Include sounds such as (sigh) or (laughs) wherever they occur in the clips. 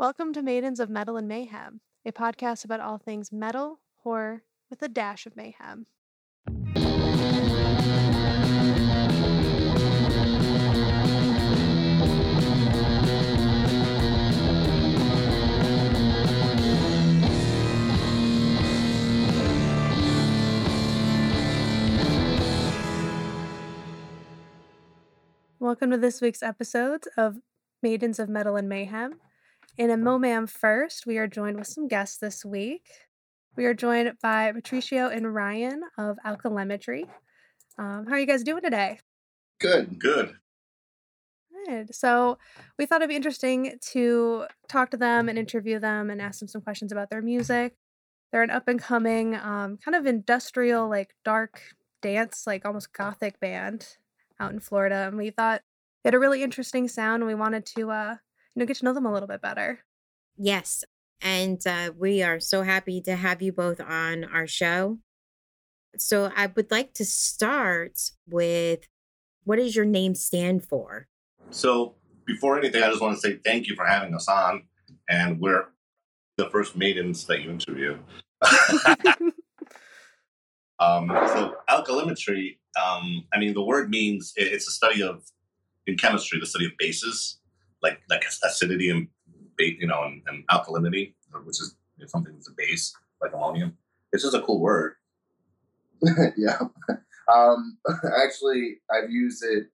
Welcome to Maidens of Metal and Mayhem, a podcast about all things metal, horror, with a dash of mayhem. Welcome to this week's episode of Maidens of Metal and Mayhem. In a MoMAM first, we are joined with some guests this week. We are joined by Patricio and Ryan of Alkalimetry. Um, how are you guys doing today? Good. Good. Good. So we thought it'd be interesting to talk to them and interview them and ask them some questions about their music. They're an up and coming, um, kind of industrial, like dark dance, like almost gothic band out in Florida, and we thought they had a really interesting sound, and we wanted to, uh, you know, get to know them a little bit better. Yes. And uh, we are so happy to have you both on our show. So I would like to start with what does your name stand for? So before anything, I just want to say thank you for having us on, and we're the first maidens that you interview. (laughs) um, so alkalimetry, um, I mean, the word means it's a study of in chemistry, the study of bases, like like acidity and you know, and, and alkalinity, which is you know, something that's a base, like ammonium. It's just a cool word. (laughs) yeah. Um, (laughs) actually, I've used it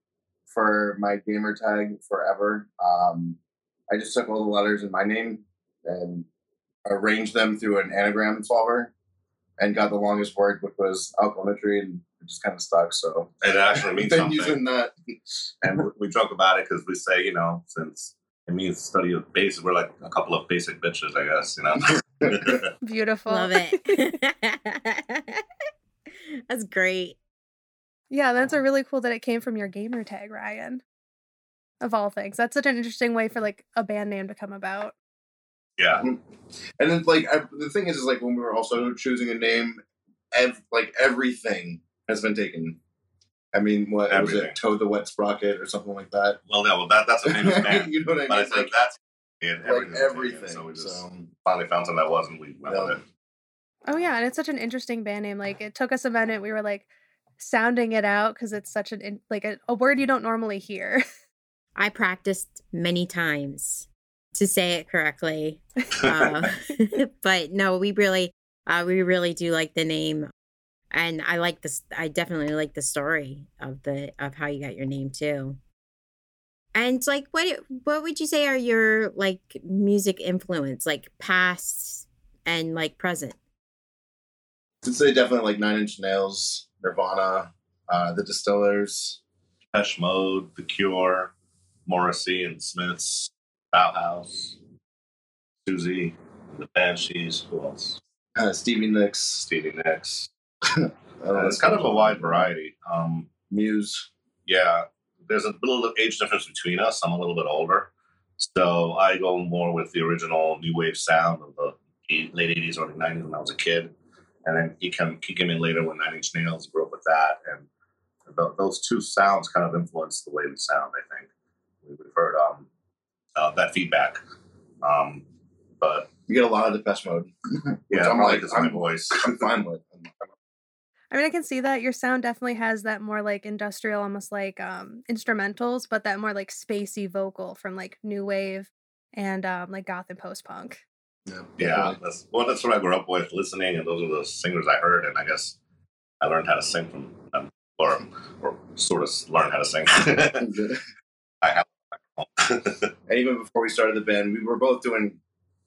for my gamer tag forever. Um, I just took all the letters in my name and arranged them through an anagram solver and got the longest word, which was alkalimetry, and it just kind of stuck. So It actually I've means been something. using that. and we, we joke about it because we say, you know, since it means study of bases, we're like a couple of basic bitches, I guess, you know. (laughs) Beautiful. Love it. (laughs) (laughs) That's great. Yeah, that's a really cool that it came from your gamer tag, Ryan. Of all things, that's such an interesting way for like a band name to come about. yeah, mm. And then, like, I, the thing is, is like when we were also choosing a name, ev- like everything has been taken. I mean, what was it? Toad the Wet Sprocket or something like that. well, yeah, well, that that's a famous (laughs) band, you know what I mean? but it's like like, that's in like everything. everything. So we just So, finally found something that wasn't. we went Yeah. with it. Oh yeah, and it's such an interesting band name. Like it took us a minute. We were like sounding it out because it's such an in, like a, a word you don't normally hear. (laughs) I practiced many times to say it correctly. (laughs) Uh, but no, we really, uh, we really do like the name. And I like this. I definitely like the story of the of how you got your name too. And like, what what would you say are your like music influence, like past and like present? I'd say definitely like Nine Inch Nails, Nirvana, uh, The Distillers. Depeche Mode, The Cure, Morrissey and Smiths, Bauhaus, Siouxsie, The Banshees. Who else? Uh, Stevie Nicks. Stevie Nicks. I it's kind of a wide variety. Um, Muse. yeah, there's a little age difference between us. I'm a little bit older, so I go more with the original new wave sound of the eight- late '80s, early '90s when I was a kid, and then he came he came in later when Nine Inch Nails grew up with that, and th- those two sounds kind of influenced the way we sound. I think we- we've heard um, uh, that feedback, um, but You get a lot of Depeche Mode. yeah, I'm I'm like- like it's my I'm- voice. I'm fine with. I mean, I can see that your sound definitely has that more like industrial, almost like um instrumentals, but that more like spacey vocal from like new wave and um like goth and post punk. Yeah. Yeah, that's well, that's what I grew up with, listening, and those are the singers I heard, and I guess I learned how to sing from them, or or sort of learned how to sing. (laughs) (laughs) I have. (laughs) and even before we started the band, we were both doing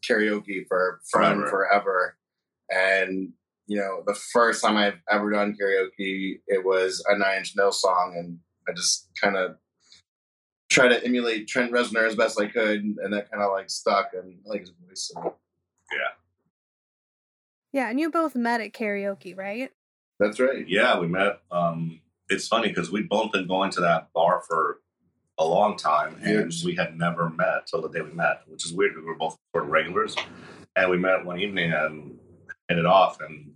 karaoke for fun Forever. forever. And you know, the first time I've ever done karaoke, it was a Nine Inch Nails song, and I just kind of tried to emulate Trent Reznor as best I could, and that kind of like stuck, and I like his voice. So Yeah, Yeah, and you both met at karaoke, right? that's right. yeah, we met. Um, it's funny because we'd both been going to that bar for a long time, and Years. we had never met till the day we met, which is weird we were both sort of regulars. And we met one evening and hit it off, and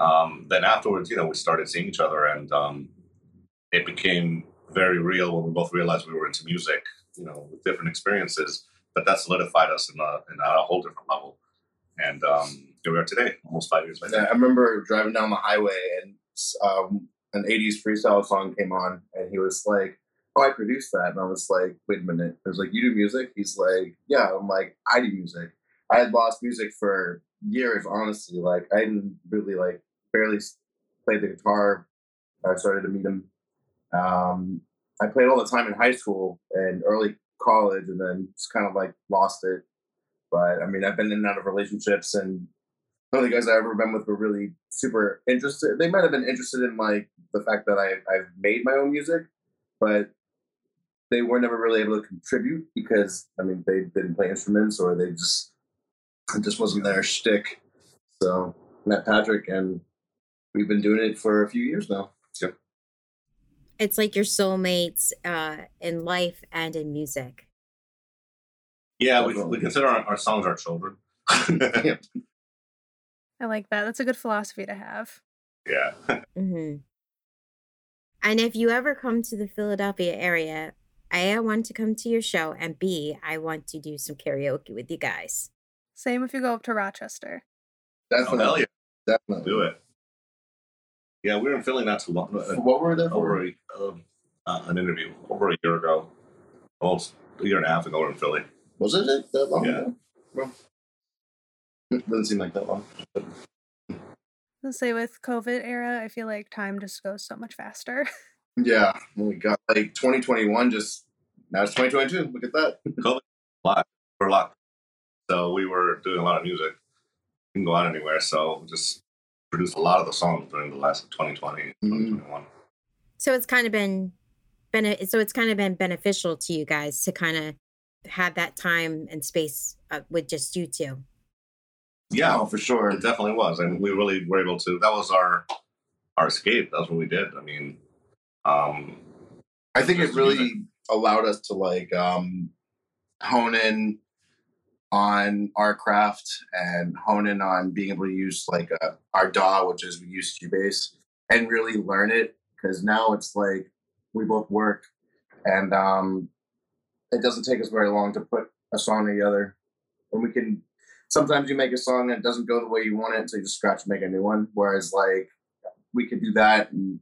um, then afterwards, you know, we started seeing each other, and um, it became very real when we both realized we were into music, you know, with different experiences. but that solidified us in a, in a whole different level. And um, here we are today, almost five years later. Yeah, I remember driving down the highway and um, an 80s freestyle song came on, and he was like, Oh, I produced that. And I was like, Wait a minute. I was like, You do music? He's like, Yeah. I'm like, I do music. I had lost music for years, honestly. Like, I didn't really, like, barely played the guitar. I started to meet him. Um, I played all the time in high school and early college, and then just kind of like lost it. But I mean, I've been in and out of relationships, and none of the guys I've ever been with were really super interested. They might have been interested in like the fact that I I've made my own music, but they were never really able to contribute because I mean they didn't play instruments or they just it just wasn't their shtick. So met Patrick, and we've been doing it for a few years now. Yep. It's like your soulmates uh, in life and in music. Yeah, we, we consider our, our songs our children. yeah. (laughs) I like that. That's a good philosophy to have. Yeah. (laughs) hmm And if you ever come to the Philadelphia area, A, I want to come to your show, and B, I want to do some karaoke with you guys. Same if you go up to Rochester. Definitely. Oh, hell yeah. Definitely. Do it. Yeah, we were in Philly not too long. uh, What were there for? Over a, um, uh, an interview over a year ago, almost a year and a half ago. We were in Philly. Was it that long Yeah. ago? Well, it doesn't seem like that long. Let's say with COVID era, I feel like time just goes so much faster. (laughs) Yeah, we got like 2021. Just now it's 2022. Look at that. (laughs) COVID live. We're locked. So we were doing a lot of music. Didn't go out anywhere. So just produced a lot of the songs during the last 2020, Mhm. 2021. So it's kind of been, bene- so it's kind of been beneficial to you guys to kind of have that time and space uh, with just you two. Yeah, Oh, for sure. It definitely was, and we really were able to. That was our our escape. That's what we did. I mean, um, I think it Just music. really allowed us to like um, hone in on our craft and hone in on being able to use like uh, our DAW, which is we use Cubase, and really learn it. Because now it's like we both work, and um, it doesn't take us very long to put a song together. And we can sometimes you make a song and it doesn't go the way you want it, so you just scratch and make a new one. Whereas like we could do that in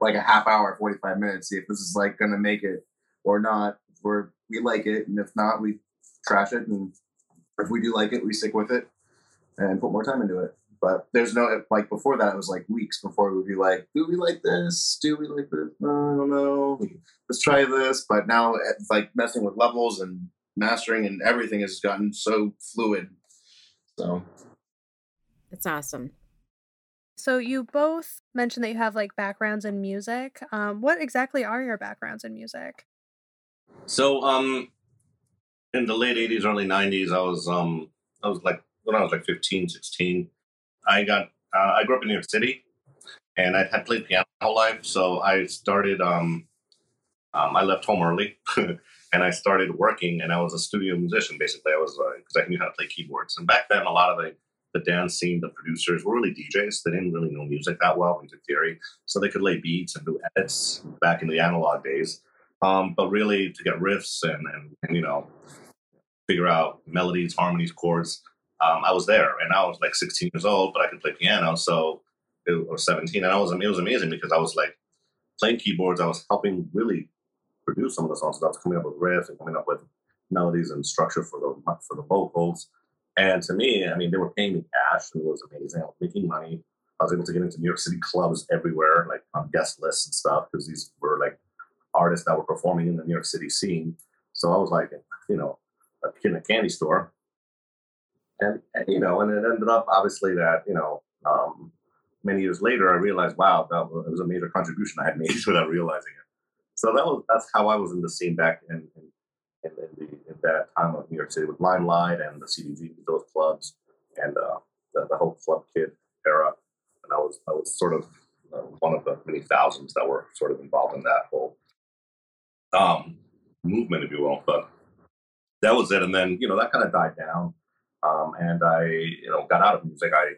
like a half hour, forty five minutes, see if this is like gonna make it or not. We're we like it, and if not, we trash it. And if we do like it, we stick with it and put more time into it. But there's no like before that, it was like weeks before we'd be like, do we like this? Do we like this? No, I don't know. Let's try this. But now it's like messing with levels and mastering and everything has gotten so fluid. So That's awesome. So you both mentioned that you have like backgrounds in music. Um, what exactly are your backgrounds in music? So, um, in the late '80s, early '90s, I was um, I was like when I was like 15, 16, I got uh, I grew up in New York City, and I had played piano my whole life. So I started um, um I left home early, (laughs) and I started working, and I was a studio musician basically. I was because I knew how to play keyboards, and back then a lot of the the dance scene, the producers were really DJs. They didn't really know music that well, music theory, so they could lay beats and do edits back in the analog days. Um, but really, to get riffs and, and, and you know, figure out melodies, harmonies, chords, um, I was there, and I was like 16 years old, but I could play piano. So, it, or 17, and I was it was amazing because I was like playing keyboards. I was helping really produce some of the songs. So I was coming up with riffs and coming up with melodies and structure for the for the vocals. And to me, I mean, they were paying me cash, and it was amazing. I was making money. I was able to get into New York City clubs everywhere, like on guest lists and stuff, because these were like artists that were performing in the New York City scene. So I was like, you know, in a candy store. And, and you know, and it ended up obviously that, you know, um, many years later, I realized, wow, that was, was a major contribution I had made (laughs) without realizing it. So that was that's how I was in the scene back in in, in, in, the, in that time of New York City with Limelight and the CDG, those clubs, and uh, the, the whole club kid era. And I was I was sort of uh, one of the many thousands that were sort of involved in that whole um, movement, if you will. But that was it. And then, you know, that kind of died down. Um, and I, you know, got out of music. I,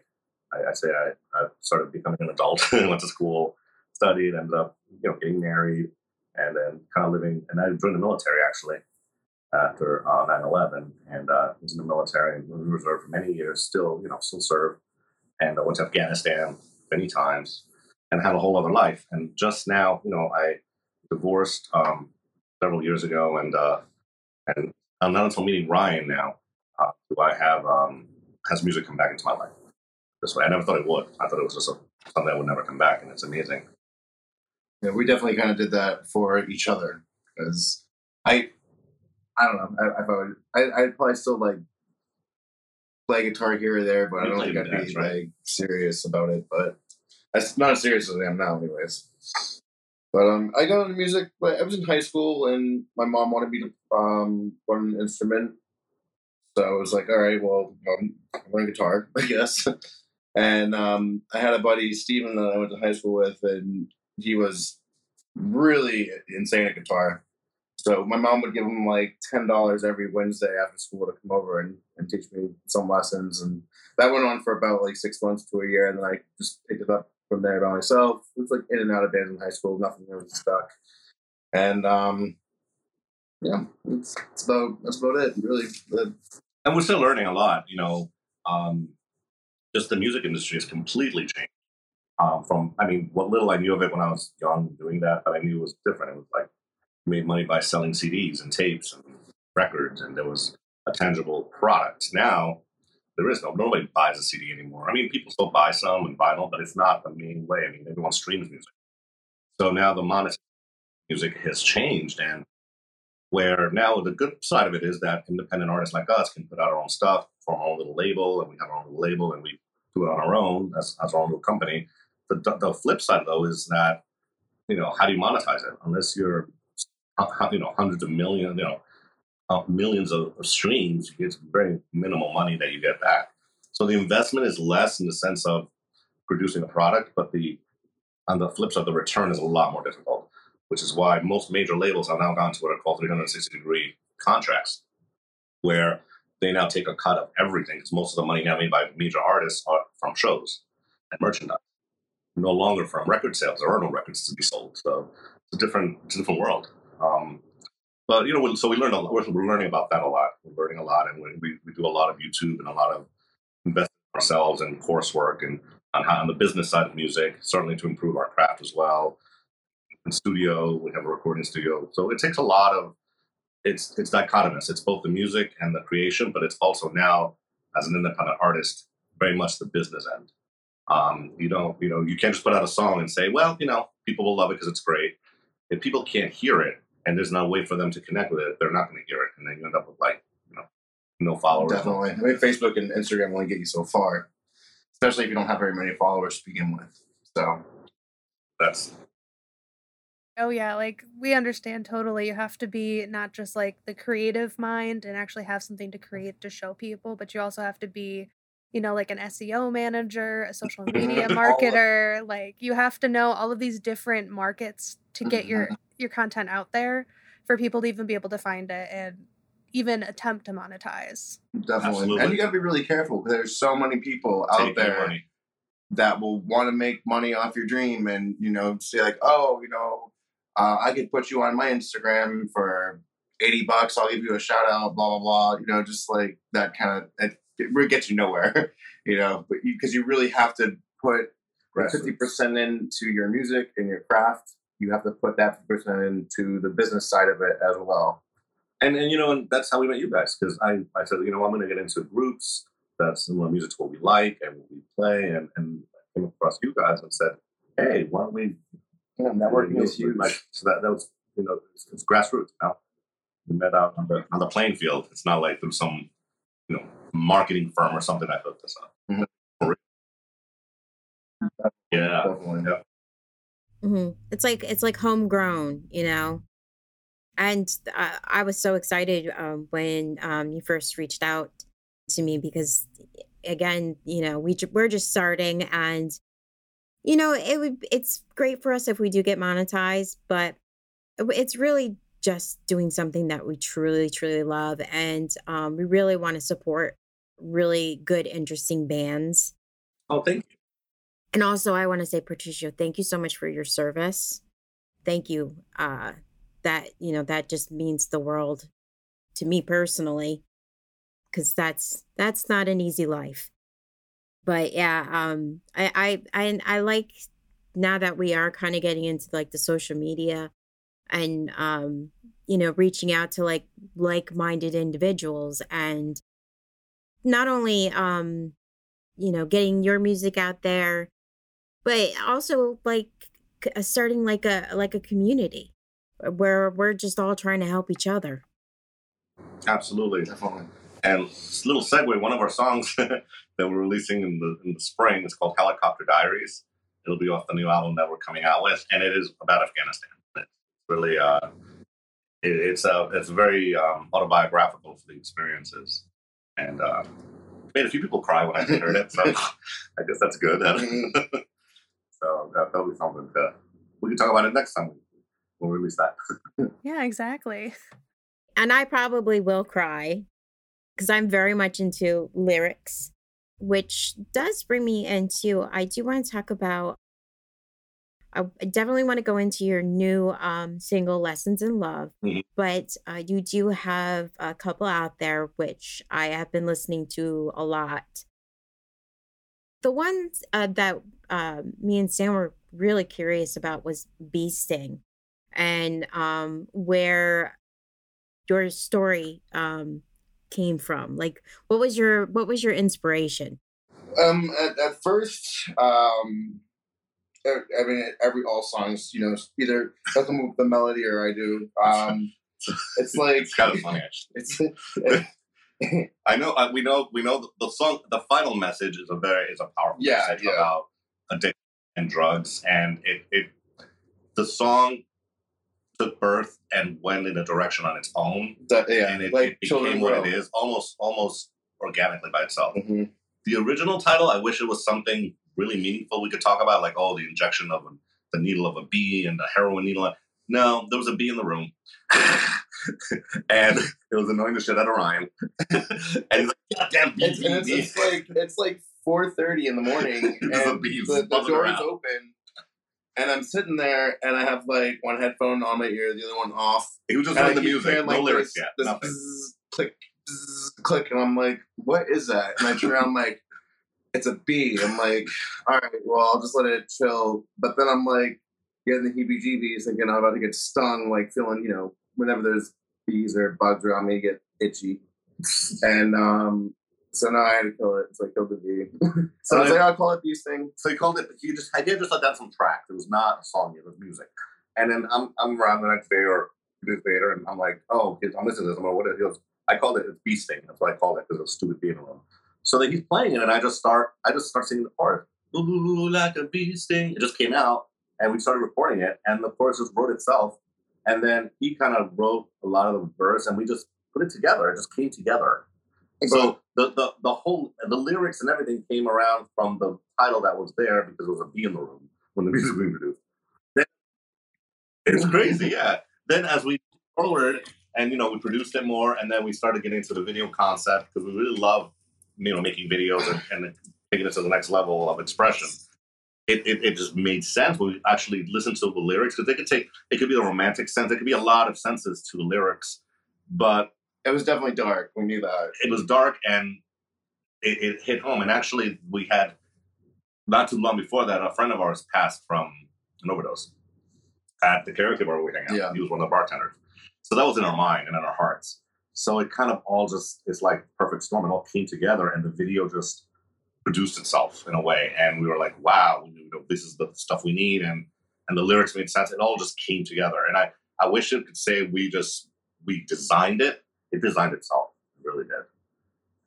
I, I say I, I started becoming an adult, (laughs) went to school, studied, ended up, you know, getting married, and then kind of living. And I joined the military actually. after uh, 9/11, and uh, was in the military and was reserve for many years. Still, you know, still served, and I went to Afghanistan many times, and had a whole other life. And just now, you know, I divorced um, several years ago, and uh, and not until meeting Ryan now uh, do I have um, has music come back into my life this way. I never thought it would. I thought it was just a, something that would never come back, and it's amazing. Yeah, we definitely kind of did that for each other because I, I don't know. I, I I, I'd probably still like play guitar here or there, but I don't think I'd be right? like serious about it. But that's not as serious as I am now, anyways. But um, I got into music. But I was in high school, and my mom wanted me to um learn an instrument. So I was like, all right, well, um, learn guitar, (laughs) I guess. And um, I had a buddy, Steven, that I went to high school with, and he was really insane at guitar. So my mom would give him like ten dollars every Wednesday after school to come over and, and teach me some lessons, and that went on for about like six months to a year, and then I just picked it up from there by myself. It's like in and out of bands in high school, nothing really stuck, and um, yeah, it's, it's about that's about it. Really, and we're still learning a lot. You know, um, just the music industry has completely changed. Um, from I mean, what little I knew of it when I was young doing that, but I knew it was different. It was like made money by selling CDs and tapes and records, and there was a tangible product. Now there is no nobody buys a CD anymore. I mean, people still buy some and vinyl, but it's not the main way. I mean, everyone streams music. So now the monetization music has changed, and where now the good side of it is that independent artists like us can put out our own stuff, form our own little label, and we have our own little label, and we do it on our own as, as our own little company. The, the flip side, though, is that you know how do you monetize it unless you're you know hundreds of millions, you know millions of, of streams, it's very minimal money that you get back. So the investment is less in the sense of producing a product, but the on the flip side, the return is a lot more difficult, which is why most major labels have now gone to what are called 360 degree contracts, where they now take a cut of everything because most of the money now made by major artists are from shows and merchandise, no longer from record sales. There are no records to be sold, so it's a different, it's a different world. Um, but you know, so we learned a lot. We're learning about that a lot. We're learning a lot, and we, we, do a lot of YouTube and a lot of investing ourselves and coursework and on how on the business side of music, certainly to improve our craft as well. In studio, we have a recording studio, so it takes a lot of. It's it's dichotomous. It's both the music and the creation, but it's also now as an independent artist, very much the business end. Um, you don't, you know, you can't just put out a song and say, well, you know, people will love it because it's great. If people can't hear it and there's no way for them to connect with it, they're not going to hear it, and then you end up with like, you know, no followers. Definitely. I mean, Facebook and Instagram only get you so far, especially if you don't have very many followers to begin with. So, That's Oh yeah, like we understand totally. You have to be not just like the creative mind and actually have something to create to show people, but you also have to be, you know, like an SEO manager, a social media (laughs) All of- marketer. Like you have to know all of these different markets to get your Mm-hmm. your content out there for people to even be able to find it and even attempt to monetize. definitely. Absolutely. And you got to be really careful because there's so many people out taking there that will want to make money off your dream and, you know, say, like, oh, you know, uh, I could put you on my Instagram for 80 bucks. I'll give you a shout out, blah, blah, blah. You know, just like that kind of, it, it gets you nowhere, (laughs) you know, but because you, really have to put fifty percent into your music and your craft. You have to put that person into the business side of it as well. and and you know, and that's how we met you guys because I I said you know I'm going to get into groups that's similar music to what we like and what we play, and and I came across you guys and said, hey, why don't we? Yeah, networking is huge. Like, so that that was you know it's, it's grassroots. Know? We met out on the on the playing field. It's not like through some you know marketing firm or something that hooked us up. Mhm. Yeah. Definitely. Yeah. Hmm It's like it's like homegrown, you know. And uh, I was so excited um, when um, you first reached out to me because, again, you know, we we're just starting, and you know, it would it's great for us if we do get monetized, but it's really just doing something that we truly truly love, and um, we really want to support really good, interesting bands. Oh, thank. And also, I want to say, Patricio, thank you so much for your service. Thank you. Uh, that you know that just means the world to me personally, because that's that's not an easy life. But yeah, um, I I I, I like now that we are kind of getting into like the social media and um you know reaching out to like like-minded individuals and not only um you know getting your music out there but also like uh, starting like a like a community uh, where we're just all trying to help each other Absolutely. Definitely. And s- little segue, one of our songs (laughs) that we're releasing in the in the spring is called Helicopter Diaries. It'll be off the new album that we're coming out with, and it is about Afghanistan. It's really, uh, it, it's a it's very um, autobiographical for the experiences, and uh, made a few people cry when I heard it. So (laughs) I guess that's good. (laughs) so that, that'll be something. To, we can talk about it next time when we'll release that. (laughs) Yeah, exactly. and I probably will cry because I'm very much into lyrics, which does bring me into. I do want to talk about. I definitely want to go into your new um, single, "Lessons in Love," Mhm. but uh, you do have a couple out there which I have been listening to a lot. The ones uh, that uh, me and Sam were really curious about was "Bee Sting," and um, where your story um came from like what was your what was your inspiration Um, at, at first, um, I I mean, every all songs, you know, either nothing with the melody or I do. Um, (laughs) it's like It's kind of funny actually. (laughs) It's (laughs) I know uh, we know we know the, the song. The final message is a very is a powerful Yeah, message yeah. about addiction and drugs, and it it the song took birth and went in a direction on its own, that, yeah, and it, like it became what grow. it is almost almost organically by itself. Mhm. The original title, I wish it was something really meaningful we could talk about, like oh, the injection of a, the needle of a bee and the heroin needle. No, there was a bee in the room, (laughs) and it was annoying the shit out of Ryan. and he's like, "Goddamn bee, It's, bee, bee." it's like it's like four thirty in the morning, (laughs) and bee the, the door is open, and I'm sitting there, and I have like one headphone on my ear, the other one off, He was just playing the music, hearing, no like, lyrics this, yet, this nothing. bzzz, click, bzzz, click, and I'm like, what is that? And I turn around, like, it's a bee. I'm like, all right, well, I'll just let it chill. But then I'm like, getting the heebie-jeebies, thinking I'm about to get stung, like feeling, you know, whenever there's bees or bugs around me, get itchy. And um, so now I had to kill it. So I killed the bee. (laughs) so I was like, I'll call it bee sting. So he called it. but He just. I did just let down some tracks. It was not a song. It was music. And then I'm I'm around the next day or two days later, and I'm like, oh, kids, I'm listening to this. I'm like, what is it? He goes, I called it. It's bee sting. That's what I called it because it was stupid the room. So then he's playing it, and I just start. I just start singing the chorus. Ooh, like a bee sting. It just came out, and we started recording it, and the chorus just wrote itself. And then he kind of wrote a lot of the verse, and we just put it together. It just came together. So the, the the whole the lyrics and everything came around from the title that was there because it was a bee in the room when the music was being produced. Then- It's crazy, yeah. Then as we forward and you know we produced it more, and then we started getting into the video concept because we really love you know making videos and, and taking it to the next level of expression. It, it, it just made sense when we actually listened to the lyrics because they could take it could be a romantic sense, it could be a lot of senses to the lyrics, but It was definitely dark. We knew that. it was dark and it, it hit home. And actually, we had not too long before that, a friend of ours passed from an overdose at the karaoke bar we hang out. Yeah. He was one of the bartenders. So that was in our mind and in our hearts. So it kind of all just is like perfect storm. It all came together, and the video just produced itself in a way. And we were like, "Wow, you know, this is the stuff we need," and and the lyrics made sense. It all just came together. And I I wish it could say we just we designed it. It designed itself. It really did.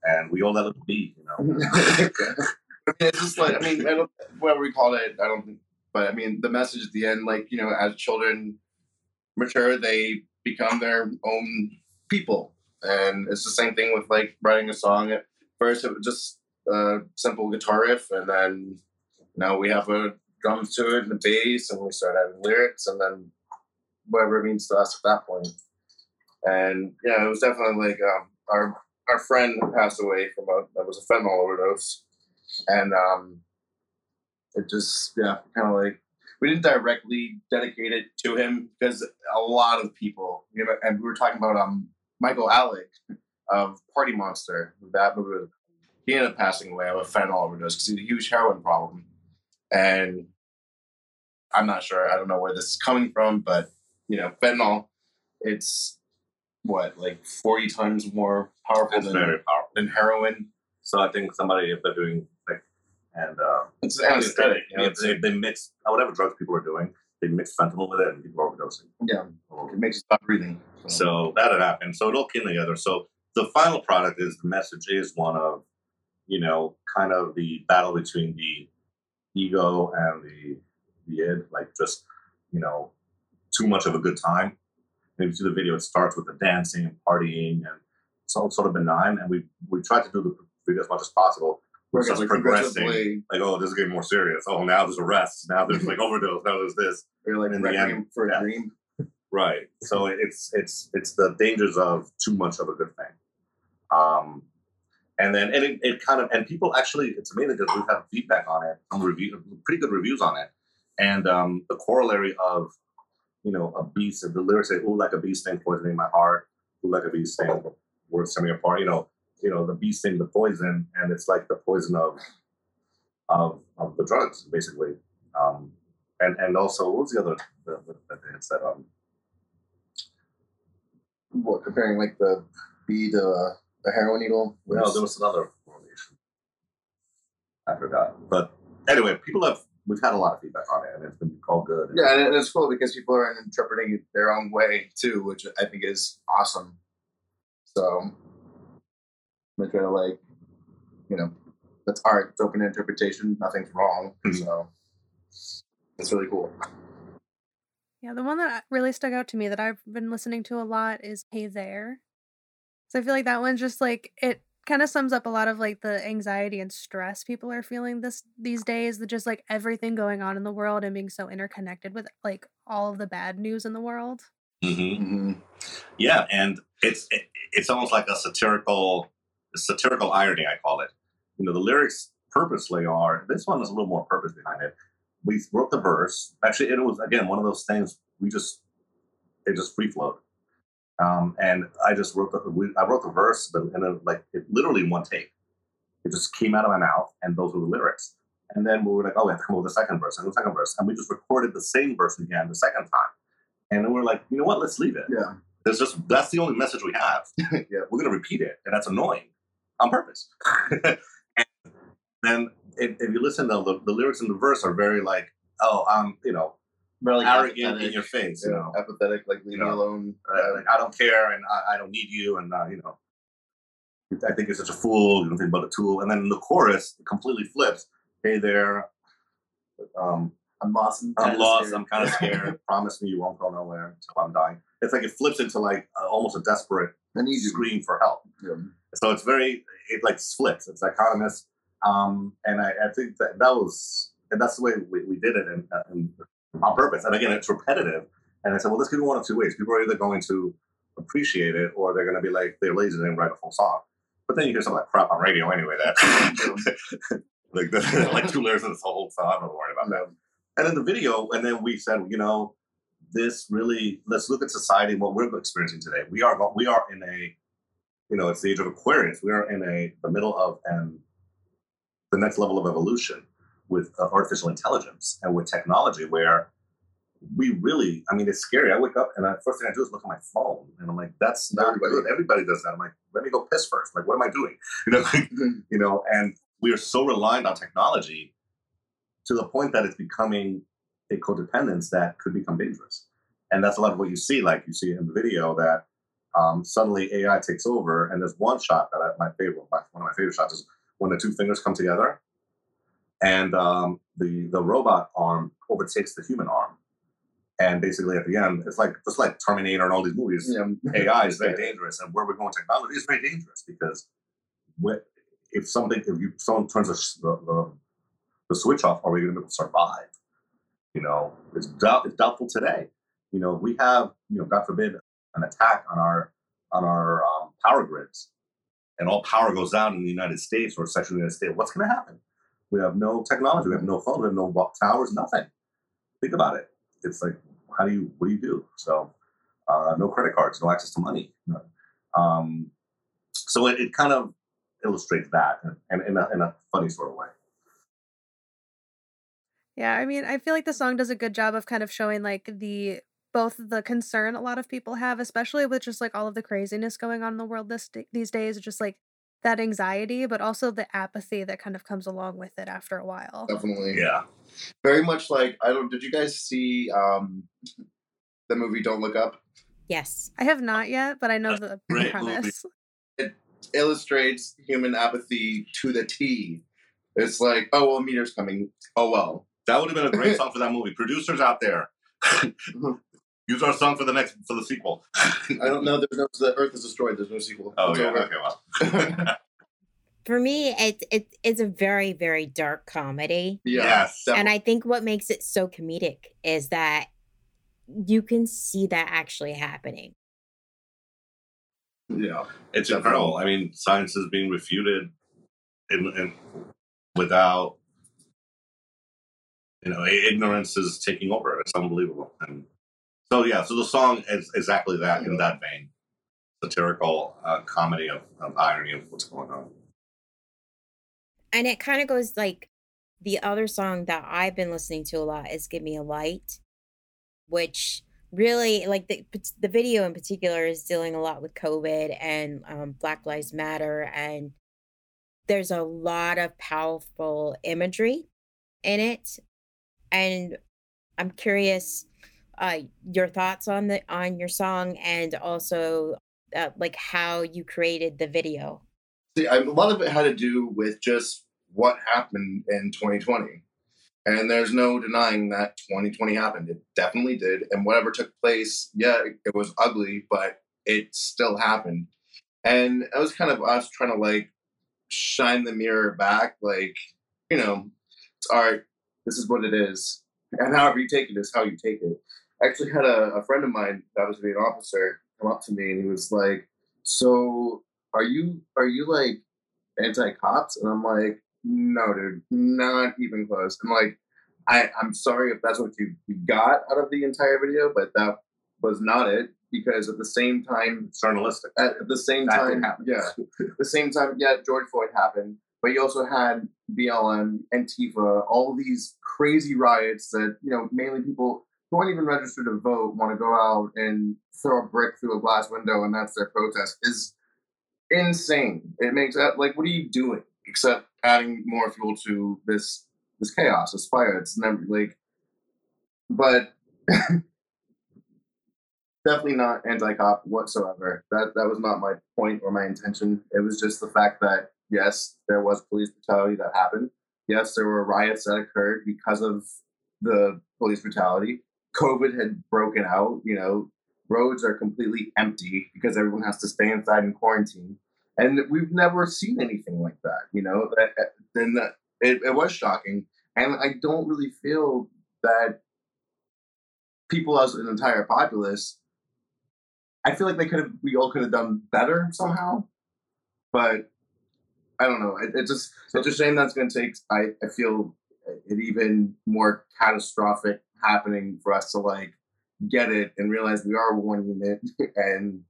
And we all let it be, you know. (laughs) it's just like I mean, I don't, whatever we call it, I don't. think But I mean, the message at the end, like you know, as children mature, they become their own people, and it's the same thing with like writing a song. At first, it was just a simple guitar riff, and then now we have a drums to it and a bass, and we start adding lyrics, and then whatever it means to us at that point. And yeah, it was definitely like um, our our friend passed away from a that was a fentanyl overdose, and um, it just yeah, kind of like we didn't directly dedicate it to him because a lot of people, you know, and we were talking about um Michael Alig of Party Monster. That movie, he ended up passing away of a fentanyl overdose because he had a huge heroin problem. And I'm not sure. I don't know where this is coming from, but you know, fentanyl, it's what like 40 times more powerful It's than, very powerful. than heroin. So I think somebody, if they're doing like, and uh, It's an anesthetic. You know, it's, they, they mix uh, whatever drugs people are doing, they mix fentanyl with it, and people are overdosing. yeah, it makes you stop breathing. So that had happened. So it all came together. So the final product is the message is one of, you know, kind of the battle between the ego and the the id, like just, you know, too much of a good time. Maybe see the video, it starts with the dancing and partying and it's all sort of benign. And we we try to do the video as much as possible. We're just like, progressing. Like, oh, this is getting more serious. Oh, now there's arrests. Now there's like (laughs) overdose. Now there's this. You're like in the end, for yeah. a dream. Right. So it's it's it's the dangers of too much of a good thing. Um, and then and it, it kind of and people actually it's amazing because we've had feedback on it, review, pretty good reviews on it, and um, the corollary of you know a beast. The lyrics say, "Ooh, like a bee sting, poisoning my heart. Ooh, like a bee sting, words tearing me apart." You know, you know the bee sting, the poison, and it's like the poison of of of the drugs, basically. Um, and and also, what was the other the, the, the, they had said? Um, What comparing like the bee to uh, a heroin needle? No, there was another formation. I forgot. But anyway, people have we've had a lot of feedback on it, and it's been all good. Yeah, and it's cool because people are interpreting it their own way too, which I think is awesome. So they try to like, you know, that's art. It's open interpretation. Nothing's wrong. Mhm. So it's really cool. Yeah, the one that really stuck out to me that I've been listening to a lot is Hey There. So I feel like that one's just like it kind of sums up a lot of like the anxiety and stress people are feeling this these days, the just like everything going on in the world and being so interconnected with like all of the bad news in the world. hmm Mm-hmm. Yeah, and it's it, it's almost like a satirical satirical irony. I call it. You know, the lyrics purposely are. This one has a little more purpose behind it. We wrote the verse. Actually, it was again one of those things. We just it just free flowed. Um, and I just wrote the I wrote the verse, but and then like it literally in one take. It just came out of my mouth, and those were the lyrics. And then we were like, oh, we have to come up with a second verse and the second verse, and we just recorded the same verse again the second time. And then we're like, you know what? Let's leave it. Yeah. There's just that's the only message we have. (laughs) yeah. We're gonna repeat it, and that's annoying on purpose. (laughs) and then if, if you listen to the, the lyrics in the verse are very like, oh, I'm you know Really arrogant in your face, you you know, know, apathetic, like leave You me alone. uh, like I don't care and I, I don't need you, and uh, you know, I think you're such a fool. You don't think about a tool. And then in the chorus, it completely flips. Hey there, um, I'm lost. I'm kinda lost. scared. I'm kind of scared. (laughs) Promise me you won't go nowhere until I'm dying. It's like it flips into like uh, almost a desperate I need you. scream for help. Yeah. So it's very it like flips. It's dichotomous, um, and I, I think that that was and that's the way we, we did it and, and on purpose. And again, it's repetitive. And I said, well, this could be one of two ways. People are either going to appreciate it or they're going to be like they're lazy and write a full song. But then you hear some of that crap on radio anyway. That (laughs) like the, (laughs) like two layers in this whole song. I'm not worried about that. And in the video, and then we said, you know, this really let's look at society and what we're experiencing today. We are we are in a, you know, it's the age of Aquarius. We are in a the middle of and the next level of evolution with uh, artificial intelligence and with technology, where we really, I mean, it's scary. I wake up and the first thing I do is look at my phone, and I'm like, that's not Everybody. good. Everybody does that. I'm like, let me go piss first. Like, what am I doing? (laughs) You know, you know, and we are so reliant on technology to the point that it's becoming a codependence that could become dangerous. And that's a lot of what you see. Like you see in the video that um, suddenly AI takes over, and there's one shot that I, my favorite, my, one of my favorite shots is when the two fingers come together, and um, the the robot arm overtakes the human arm, and basically at the end, it's like just like Terminator and all these movies. Yeah. AI is (laughs) very dangerous, and where we're going, technology is very dangerous because if something, if you someone turns the, the, the, switch off, are we going to be able to survive? You know, it's doubt, it's doubtful today. You know, we have, you know, God forbid, an attack on our on our um, power grids, and all power goes down in the United States or section of the United States. What's going to happen? We have no technology. We have no phones. We have no towers. Nothing. Think about it. It's like, how do you? What do you do? So, uh, no credit cards, no access to money. Um, so it, it kind of illustrates that and in, in, a, in a funny sort of way. Yeah, I mean, I feel like the song does a good job of kind of showing like the both the concern a lot of people have, especially with just like all of the craziness going on in the world this these days, just like that anxiety, but also the apathy that kind of comes along with it after a while. Definitely. Yeah. Very much like I don't. Did you guys see um the movie Don't Look Up? Yes. I have not yet, but I know the great premise. It illustrates human apathy to the T. It's like, oh well, meteor's coming. Oh well. That would have been a great song for that movie. Producers out there, (laughs) use our song for the next for the sequel. (laughs) I don't know. There's no. The Earth is destroyed. There's no sequel. Oh It's yeah. over. Okay. Well. (laughs) For me, it, it it's a very very dark comedy, Yeah. Yes. And I think what makes it so comedic is that you can see that actually happening. yeah. It's Definitely. incredible. I mean, science is being refuted, in, in without you know, ignorance is taking over. It's unbelievable. And so, yeah. So the song is exactly that in that vein, satirical uh, comedy of, of irony of what's going on. and it kind of goes like the other song that I've been listening to a lot is "Give Me a Light," which really like the the video in particular is dealing a lot with COVID and um, Black Lives Matter, and there's a lot of powerful imagery in it, and I'm curious uh, your thoughts on the on your song and also uh, like how you created the video. See, I, a lot of it had to do with just what happened in 2020. And there's no denying that 2020 happened. It definitely did. And whatever took place, yeah, it, it was ugly, but it still happened. And it was kind of us trying to like shine the mirror back, like, you know, it's art. This is what it is. And however you take it is how you take it. I actually had a, a friend of mine that was to be an officer come up to me and he was like, So are you are you like anti cops? And I'm like, no, dude, not even close. I'm like, I, I'm sorry if that's what you, you got out of the entire video, but that was not it. Because at the same time, It's journalistic. at, the same That time, yeah, the same time, yeah, George Floyd happened, but you also had BLM, Antifa, all these crazy riots that you know mainly people who aren't even registered to vote want to go out and throw a brick through a glass window, and that's their protest. Is insane. It makes that like, what are you doing except adding more fuel to this this chaos, this fire? It's never like, but (laughs) definitely not anti-cop whatsoever. That that was not my point or my intention. It was just the fact that yes, there was police brutality that happened. Yes, there were riots that occurred because of the police brutality. COVID had broken out. You know, roads are completely empty because everyone has to stay inside in quarantine, and we've never seen anything like that. You know, that uh, then it, it was shocking, and I don't really feel that people as an entire populace I feel like they could have, we all could have done better somehow, but I don't know. It, it just, it's a shame that's going to take. I, I feel it even more catastrophic happening for us to like get it and realize we are one unit (laughs) and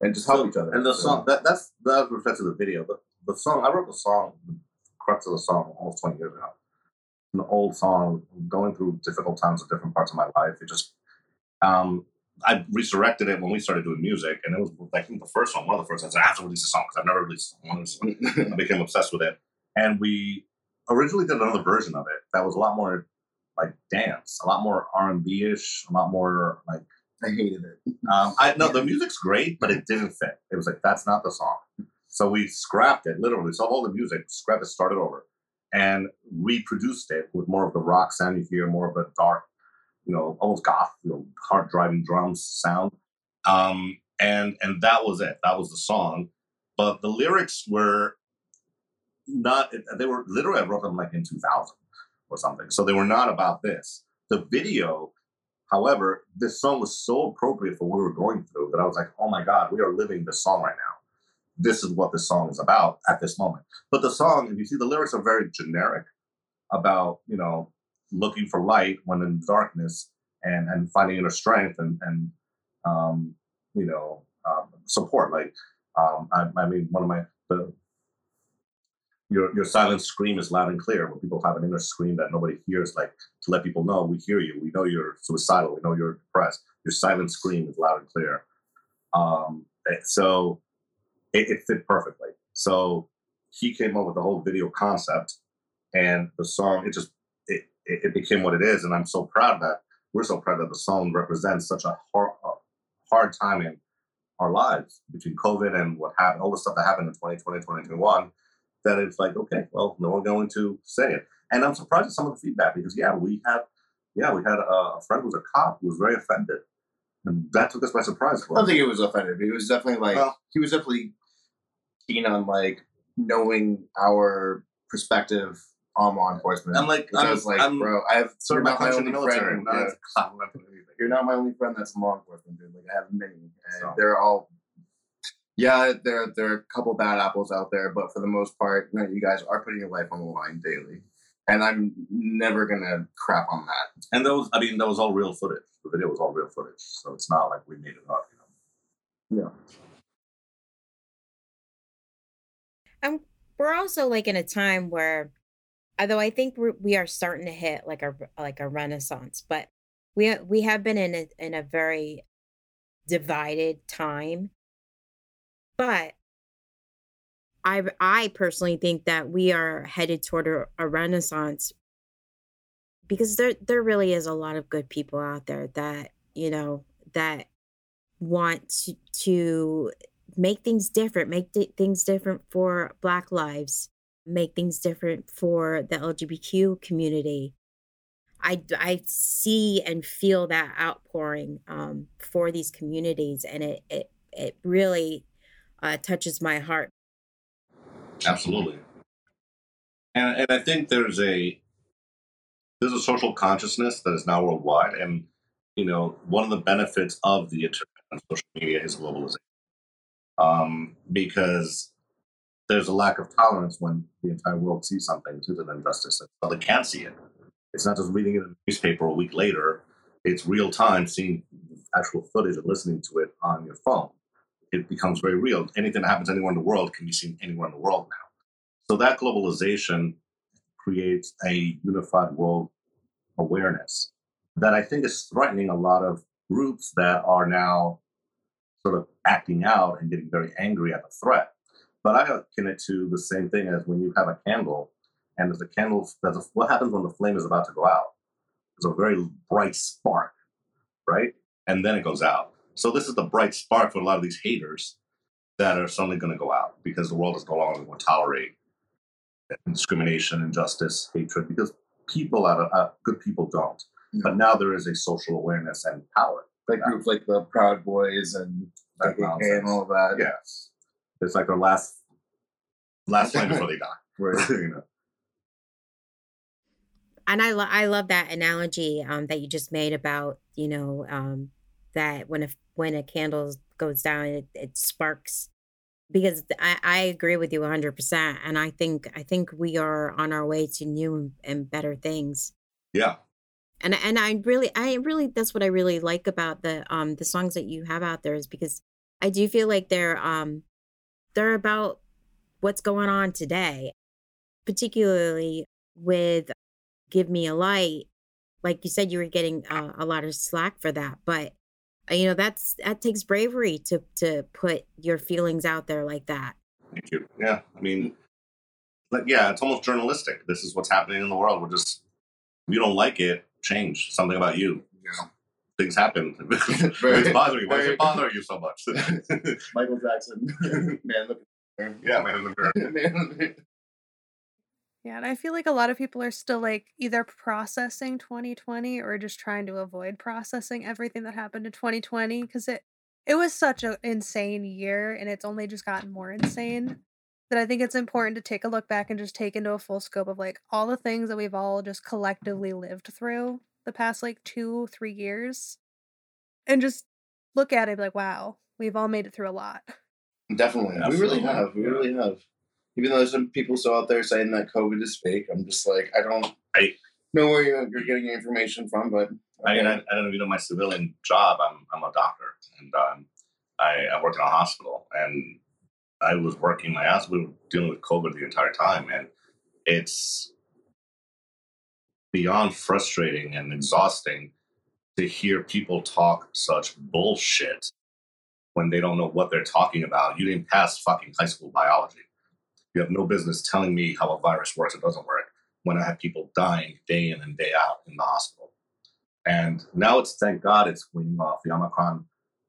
and just help So- each other. And the So, song that that's that reflects the video. But the song I wrote the song, the crux of the song, almost twenty years ago. An old song, going through difficult times at different parts of my life. It just, um, I resurrected it when we started doing music, and it was I think the first one, one of the first. Said I have to release a song because I've never released one. of this one. (laughs) I became obsessed with it, and we originally did another version of it that was a lot more like dance, a lot more R and B ish, a lot more like I hated it. um, I no, the music's great, but it didn't fit. It was like that's not the song. So we scrapped it literally. So all the music, scrapped it, started over, and reproduced it with more of the rock sound you hear, more of a dark, you know, almost goth, you know, hard driving drums sound. Um, and and that was it. That was the song. But the lyrics were not. They were literally. I wrote them like in two thousand or something. So they were not about this. The video However, this song was so appropriate for what we were going through that I was like, oh my God, we are living this song right now. This is what this song is about at this moment. But the song, if you see, the lyrics are very generic about, you know, looking for light when in darkness and, and finding inner strength and, and um, you know, um, support. Like um, I, I mean, one of my the, your your silent scream is loud and clear. When people have an inner scream that nobody hears, like to let people know we hear you. We know you're suicidal. We know you're depressed. Your silent scream is loud and clear. Um, so it, it fit perfectly. So he came up with the whole video concept, and the song. It just it, it became what it is, and I'm so proud that we're so proud that the song represents such a hard, hard time in our lives between COVID and what happened, all the stuff that happened in 2020, 2021, that it's like, okay, well, no one's going to say it. And I'm surprised at some of the feedback because, yeah, we had, yeah, we had a, a friend who was a cop who was very offended. And that took us by surprise. I don't think he was offended. He was definitely like, well, he was definitely keen on like knowing our perspective on law enforcement. I'm like, I was like, I'm, bro, I have sort of my only in the military. Friend, (laughs) You're not my only friend that's in law enforcement, dude. Like I have many, and so. they're all. Yeah, there there are a couple bad apples out there, but for the most part, you, know, you guys are putting your life on the line daily, and I'm never gonna crap on that. And those, I mean, that was all real footage. The video was all real footage, so it's not like we made it up, you know. Yeah. And we're also like in a time where although I think we're, we are starting to hit like a like a renaissance, but we we have been in a in a very divided time. But I I personally think that we are headed toward a, a renaissance because there there really is a lot of good people out there that you know that want to, to make things different, make things different for Black lives, make things different for the LGBTQ community. I, I see and feel that outpouring um, for these communities, and it it, it really uh, touches my heart. Absolutely, and and I think there's a there's a social consciousness that is now worldwide, and you know one of the benefits of the internet and social media is globalization, um, because there's a lack of tolerance when the entire world sees something, sees an injustice, so they can't see it. It's not just reading it in a newspaper a week later. It's real time seeing actual footage and listening to it on your phone. It becomes very real. Anything that happens anywhere in the world can be seen anywhere in the world now. So that globalization creates a unified world awareness that I think is threatening a lot of groups that are now sort of acting out and getting very angry at the threat. But I liken it to the same thing as when you have a candle, and there's a candle. There's a, what happens when the flame is about to go out? There's a very bright spark, right? And then it goes out. So this is the bright spark for a lot of these haters that are suddenly going to go out because the world is no longer going to tolerate discrimination, injustice, hatred, because people out of uh, good people don't. Yeah. But now there is a social awareness and power. Like groups like the Proud Boys and KKK and all that. Yes. It's like their last last line before they die. (laughs) Right. (laughs) you know. And I lo- I love that analogy um, that you just made about you know um, that when a when a candle goes down it, it sparks. Because I, I agree with you 100% and i think i think we are on our way to new and better things. Yeah. And and i really i really that's what i really like about the um the songs that you have out there is because i do feel like they're um they're about what's going on today, particularly with Give Me a Light. Like you said, you were getting uh, a lot of slack for that, but Uh, you know that's that takes bravery to to put your feelings out there like that. Thank you. Yeah, I mean, like yeah, it's almost journalistic. This is what's happening in the world. We're just if you don't like it, change something about you. Yeah things happen. (laughs) it's bothering you. Why does it bother you so much? (laughs) Michael Jackson, (laughs) man, look. Yeah, man, look. man. Yeah, and I feel like a lot of people are still like either processing 2020 or just trying to avoid processing everything that happened in 2020 because it it was such an insane year and it's only just gotten more insane that I think it's important to take a look back and just take into a full scope of like all the things that we've all just collectively lived through the past like two, three years and just look at it like, wow, we've all made it through a lot. Definitely. Absolutely. We really have. We really have. Even though there's some people still out there saying that COVID is fake, I'm just like, I don't I, know where you're, getting your information from, but. I mean, I, I, don't know if you know my civilian job. I'm, I'm a doctor. And um, I, I work in a hospital and I was working my ass. We were dealing with COVID the entire time, and it's beyond frustrating and exhausting to hear people talk such bullshit when they don't know what they're talking about. You didn't pass fucking high school biology. You have no business telling me how a virus works or doesn't work when I have people dying day in and day out in the hospital. And now it's thank God it's weaning off. The Omicron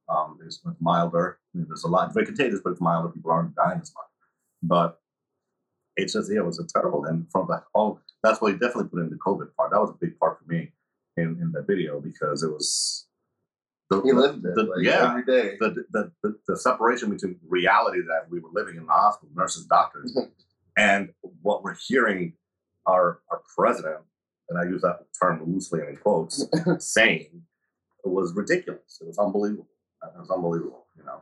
um, is milder. I mean, there's a lot very contagious, but it's milder. People aren't dying as much. But it's just it was a terrible. And from the oh, that's why he definitely put in the COVID part. That was a big part for me in in the video because it was the, he lived it the, like, yeah every day. the, the, the the separation between reality that we were living in the hospital, nurses, doctors, (laughs) and what we're hearing our our president, and I use that term loosely and in quotes, (laughs) saying was ridiculous. It was unbelievable. It was unbelievable, you know.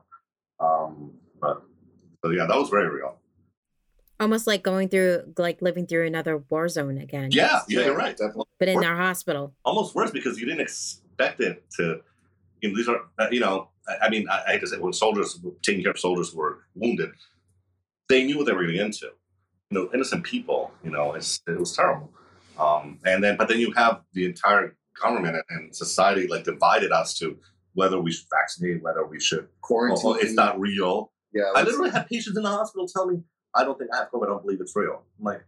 Um, but so yeah, that was very real. Almost like going through, like living through another war zone again. Yeah, yeah, you're right. Definitely. But in Or- our hospital. Almost worse because you didn't expect it to. You know, these are uh, you know. I, I mean, I, I hate to say when soldiers taking care of soldiers were wounded, they knew what they were getting into. You know, innocent people. You know, it's it was terrible. Um, and then, but then you have the entire government and, and society like divided us to whether we should vaccinate, whether we should. Quarantine. oh, it's not real. Yeah. I literally had patients in the hospital tell me, "I don't think I have COVID. I don't believe it's real." I'm like,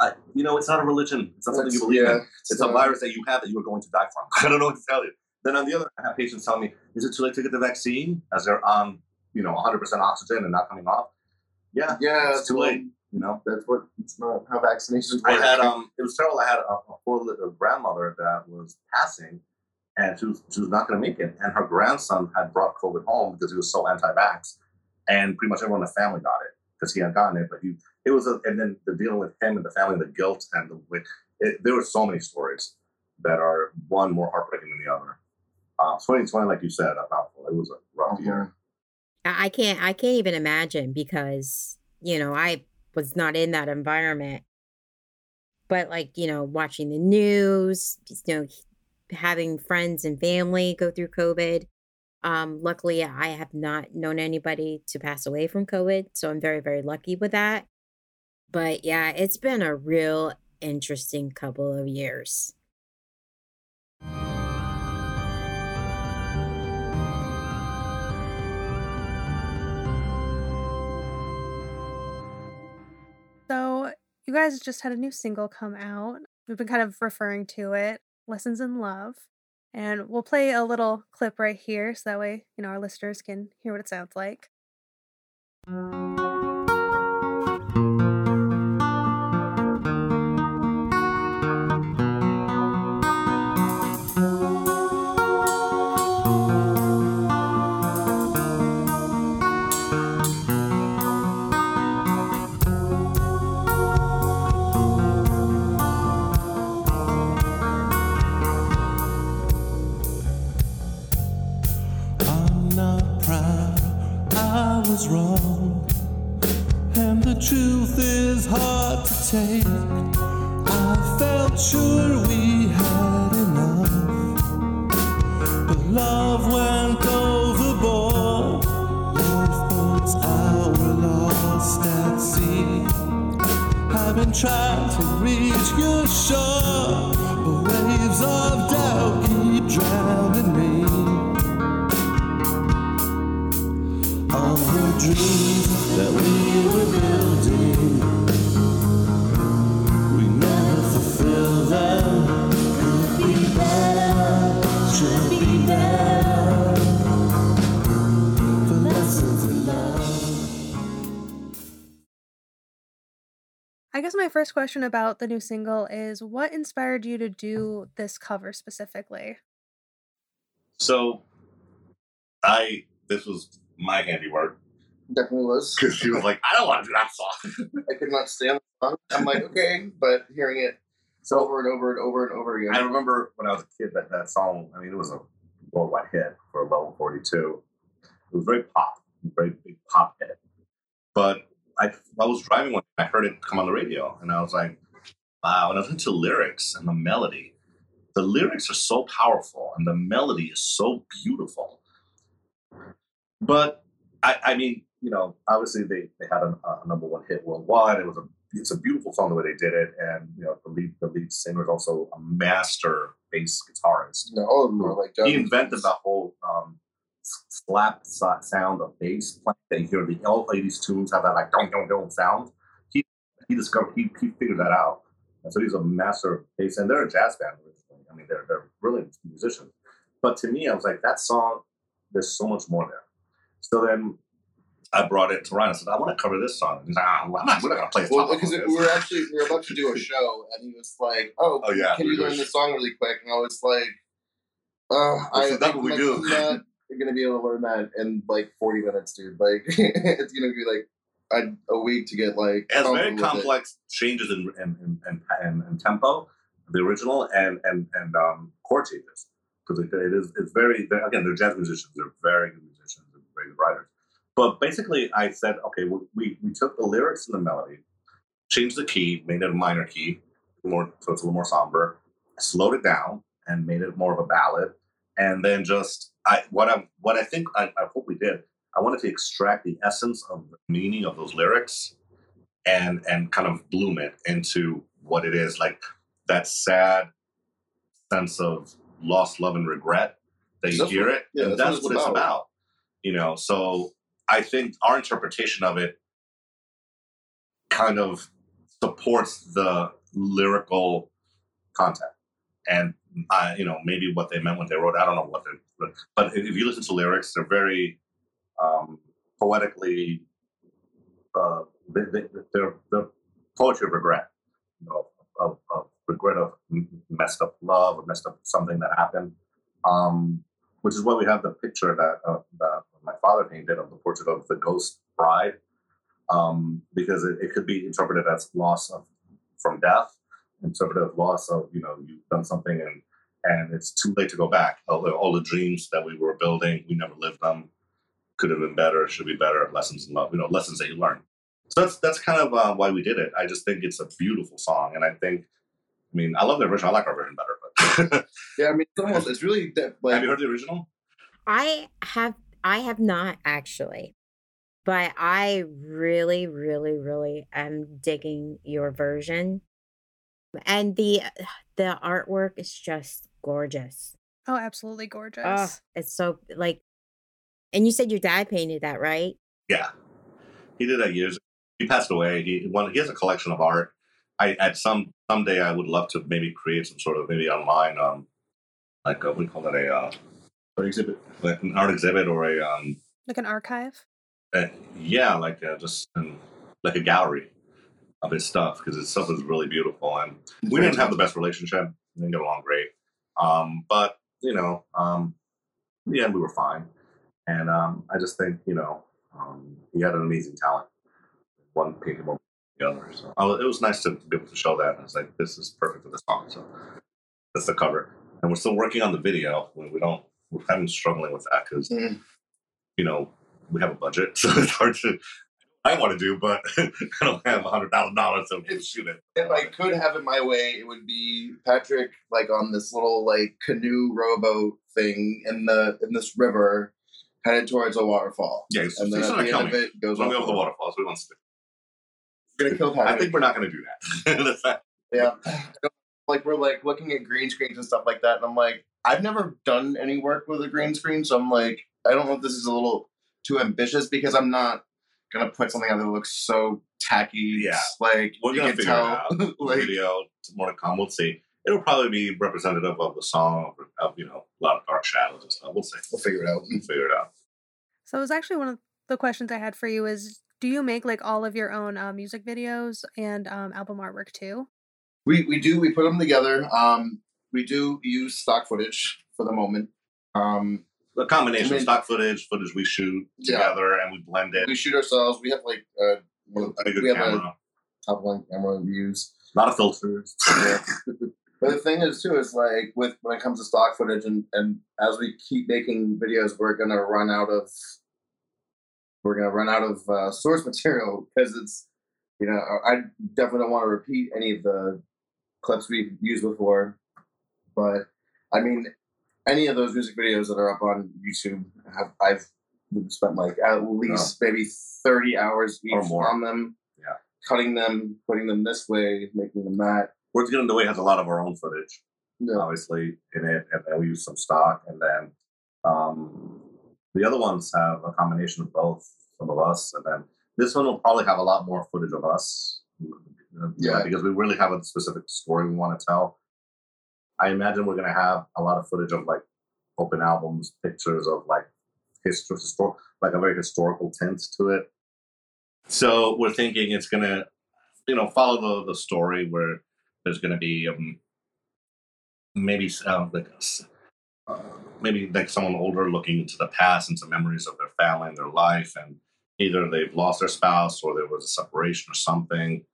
I, you know, it's not a religion. It's not something you believe yeah, in. It's a virus that you have that you are going to die from. (laughs) I don't know what to tell you. Then on the other, I have patients tell me, "Is it too late to get the vaccine?" As they're on, you know, 100 percent oxygen and not coming off. Yeah, Yeah, it's too well, late. You know, That's what. It's not how vaccinations I work. had um, it was terrible. I had a, a poor little grandmother that was passing, and she was she was not going to make it. And her grandson had brought COVID home because he was so anti-vax, and pretty much everyone in the family got it because he had gotten it. But he, it was, a, and then the dealing with him and the family, the guilt and the. It, there were so many stories that are one more heartbreaking than the other. Uh, 2020, like you said, a mouthful. It was a rough Mhm. year. I I can't I can't even imagine because, you know, I was not in that environment. But like, you know, watching the news, you know, having friends and family go through COVID. Um, luckily I have not known anybody to pass away from COVID, so I'm very, very lucky with that. But yeah, it's been a real interesting couple of years. So, you guys just had a new single come out. We've been kind of referring to it, Lessons in Love. And we'll play a little clip right here so that way, you know, our listeners can hear what it sounds like. Was wrong. And the truth is hard to take. I felt sure we had enough. But love went overboard. Lifeboats out, we're lost at sea. I've been trying to reach your shore, but waves of doubt keep drowning me. The dreams that we were building, we never fulfilled them. Could be better, should be better. The lessons in love. I guess my first question about the new single is what inspired you to do this cover specifically? So, I this was my handiwork Definitely was. because she was like, "I don't want to do that song." I could not stand the song. I'm like, okay, but hearing it So over and over and over and over again. I remember when I was a kid that that song. I mean, it was a worldwide hit for Level 42. It was very pop, very big pop hit. But I I was driving one. I heard it come on the radio, and I was like, wow. And I was into lyrics and the melody. The lyrics are so powerful, and the melody is so beautiful. But I, I mean, you know, obviously they, they had a, a number one hit worldwide. It was a it's a beautiful song the way they did it, and you know the lead the lead singer is also a master bass guitarist. No, all of them are like He invented the whole um, slap so- sound of bass playing that you hear the all 80s tunes have that like don't don't don't sound. He he discovered he, he figured that out, and so he's a master bass, and they're a jazz band originally. I mean, they're they're brilliant musicians. But to me, I was like, that song, there's so much more there. So then I brought it to Ryan. I said, I want to cover this song. He's like, ah, I'm not, we're not going to play Well, because we were actually we were about to do a show, and he was like, "Oh, Oh, yeah, can you learn this song really quick?" And I was like, "Uh, I, That's what we do. not (laughs) gonna be able to learn that in like 40 minutes, dude. Like, (laughs) it's gonna be like a, a week to get like It has very with it. complex changes in in, in, in, in, tempo, the original, and and and um, chord changes because it, it is it's very again they're jazz musicians. They're very good musicians and very good writers. But basically, I said, okay, we we, took the lyrics and the melody, changed the key, made it a minor key, more so it's a little more somber, slowed it down, and made it more of a ballad, and then just I what I what I think I, I hope we did. I wanted to extract the essence of the meaning of those lyrics and and kind of bloom it into what it is like that sad sense of lost love and regret that you That's hear what- it yeah, and that's what that's it's what it's about. about you know so i think our interpretation of it kind of supports the lyrical content and uh, you know maybe what they meant when they wrote i don't know what they but if you listen to lyrics they're very um, poetically uh, they, they, they're, they're poetry of regret, you know, of, of regret of messed up love or messed up something that happened. Um, which is why we have the picture that, uh, that my father painted of the portrait of the ghost bride, um, because it, it could be interpreted as loss of from death, interpreted as loss of you know you've done something and and it's too late to go back. All the, all the dreams that we were building, we never lived them could have been better, should be better, lessons in love, you know, lessons that you learn. So that's that's kind of uh, why we did it. I just think it's a beautiful song, and I think, I mean, I love the version. I like our version better, Yeah, I mean, it's almost it's really de- like have you heard the original? I have I have not actually. But I really, really, really am digging your version. And the the artwork is just gorgeous. Oh, absolutely gorgeous. Oh, it's so like and you said your dad painted that, right? Yeah, he did that years. He passed away. He one. He has a collection of art. I at some someday I would love to maybe create some sort of maybe online um like a, what do you call that a uh, art exhibit. like an art exhibit or a um Like an archive. uh, yeah like uh, just um, like a gallery of his stuff because his stuff is really beautiful and we didn't have the best relationship. We didn't get along great. Um, but you know, um, in the end, we were fine. And um, I just think you know, um, he had an amazing talent. One than the other. So I was- it was nice to be able to show that. I was like, this is perfect for this song. So that's the cover. And we're still working on the video. We, we don't. We're kind of struggling with that because Mm. you know we have a budget, (laughs) so it's hard to. I want to do, but (laughs) I don't have a hundred thousand dollars to shoot it. If I could have it my way, it would be Patrick like on this little like canoe rowboat thing in the in this river, headed towards a waterfall. Yeah, he's, And then at the end of it goes off over the the waterfalls. We want to. Gonna kill I think we're not going to do that. (laughs) Yeah. Like we're like looking at green screens and stuff like that, and I'm like, I've never done any work with a green screen, so I'm like, I don't know if this is a little too ambitious because I'm not gonna put something out that looks so tacky. Yeah. Like We're you gonna can figure tell, it out. (laughs) like video, more to come. We'll see. It'll probably be representative of the song, of you know, a lot of dark shadows and stuff. We'll see. we'll figure it out. We'll figure it out. So it was actually one of the questions I had for you is do you make like all of your own uh, music videos and um, album artwork too? We we do we put them together. Um, we do use stock footage for the moment. Um, A combination I mean- of stock footage, footage we shoot Yeah. together, and we blend it. we shoot ourselves. We have like uh, one of, a good we have a top line camera we use. A lot of filters. Yeah. (laughs) but the thing is too is like with when it comes to stock footage and and as we keep making videos, we're gonna run out of we're gonna run out of uh, source (laughs) material because it's you know I definitely don't want to repeat any of the clips we've used before, but I mean any of those music videos that are up on YouTube have I've spent like at least maybe thirty hours each on them. Yeah. cutting them, putting them this way, making them that. Words Getting Away has a lot of our own footage. Yeah. obviously in it, and then we use some stock, and then um, the other ones have a combination of both. Some of us, and then this one will probably have a lot more footage of us. uh, Yeah. because we really have a specific story we want to tell. I imagine we're gonna have a lot of footage of like open albums, pictures of like history, histor- like a very historical tint to it. So we're thinking it's gonna, you know, follow the the story where there's gonna be um, maybe um, like a maybe like someone older looking into the past into memories of their family and their life and either they've lost their spouse or there was a separation or something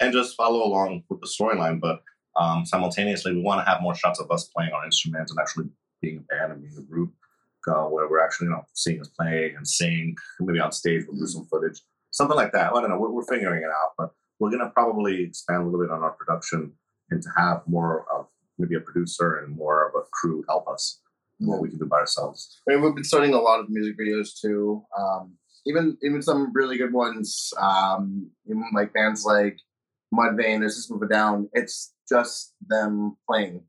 and just follow along with the storyline. But um, simultaneously we want to have more shots of us playing our instruments and actually being a band and being a group uh, where we're actually you know seeing us play and sing maybe on stage we'll do some footage something like that. I don't know we're, we're figuring it out but we're going to probably expand a little bit on our production and to have more of maybe a producer and more of a crew help us than what we can do by ourselves. I mean, we've been studying a lot of music videos too. Um, even even some really good ones. Um, like bands like Mudvayne or System of a Down. It's just them playing.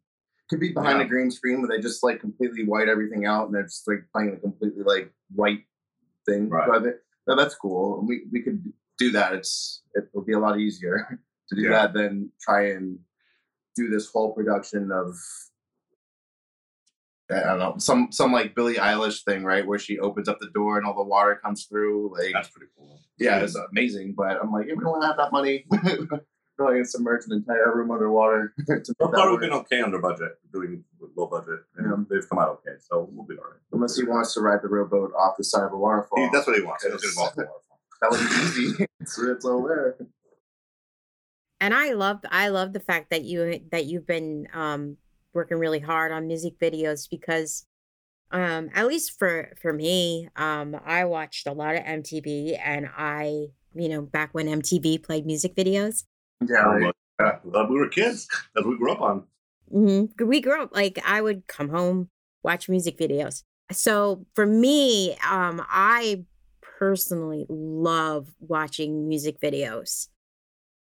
Could be behind Yeah. a green screen where they just like completely white everything out and they're just like playing a completely like white thing. Right. But no, that's cool. We we could do that. It's it will be a lot easier (laughs) to do Yeah. that than try and do this whole production of I don't know some some like Billie Eilish thing, right, where she opens up the door and all the water comes through. Like, That's pretty cool. yeah, it's amazing. But I'm like, if we don't have that money, we're going to submerge an entire room underwater. (laughs) to make So that far, we've work. been okay under budget, doing low budget, and Yeah. they've come out okay. So we'll be all right. Unless he wants to ride the rowboat off the side of a waterfall. He- that's what he wants. He doesn't get the waterfall. that would be easy. (laughs) it's, it's all there. And I love I love the fact that you that you've been um working really hard on music videos because um at least for for me um I watched a lot of MTV and I you know back when MTV played music videos. Yeah, like, we were kids that we grew up on. hmm we grew up like I would come home watch music videos. So for me um I personally love watching music videos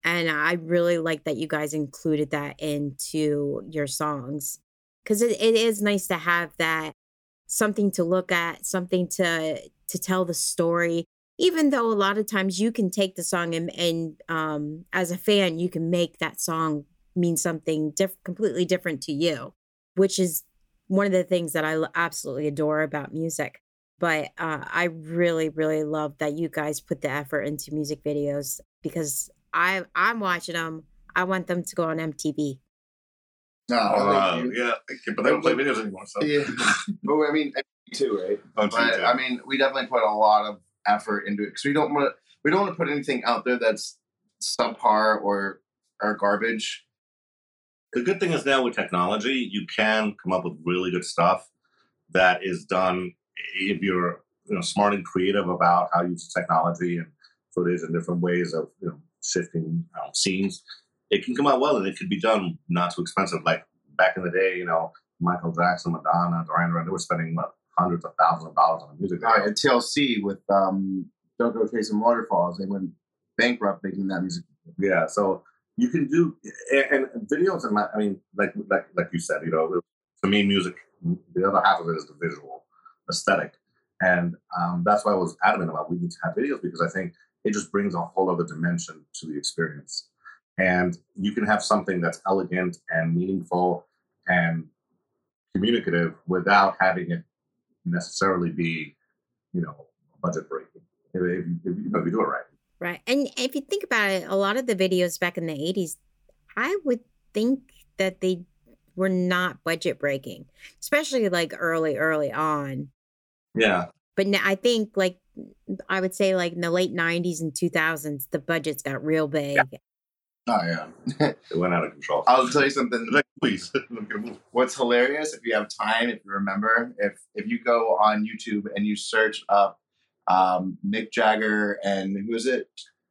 and I really like that you guys included that into your songs because it, it is nice to have that something to look at, something to to tell the story. Even though a lot of times you can take the song and and um, as a fan, you can make that song mean something diff- completely different to you, which is one of the things that I absolutely adore about music. But uh, I really, really love that you guys put the effort into music videos because I I'm watching them. I want them to go on MTV. no, Uh, yeah, but they don't play videos anymore. So yeah. (laughs) But I mean, too, right? Oh, but geez. I mean, we definitely put a lot of effort into it because we don't want to. We don't want to put anything out there that's subpar or or garbage. The good thing is now with technology, you can come up with really good stuff that is done if you're you know smart and creative about how you use technology and footage and different ways of you know shifting um, scenes. It can come out well and it could be done not too expensive. Like back in the day, you know, Michael Jackson, Madonna, Duran Duran, they were spending what, hundreds of thousands of dollars on a music video. Uh, at TLC with um, "Don't Go Chasing Waterfalls," they went bankrupt making that music. Yeah, so you can do and, and videos and I mean, like like like you said, you know, to me, music. The other half of it is the visual aesthetic, and um, that's why I was adamant about we need to have videos because I think it just brings a whole other dimension to the experience, and you can have something that's elegant and meaningful and communicative without having it necessarily be, you know, budget breaking. If, if, if, you know, if you do it right. Right. And if you think about it, a lot of the videos back in the 80s, I would think that they were not budget breaking, especially like early, early on. Yeah. But now I think like I would say like in the late 90s and 2000s, the budgets got real big. Oh yeah. (laughs) It went out of control. I'll tell you something. Like, (laughs) please, look at move. What's hilarious, if you have time, if you remember, if if you go on YouTube and you search up um, Mick Jagger and who is it?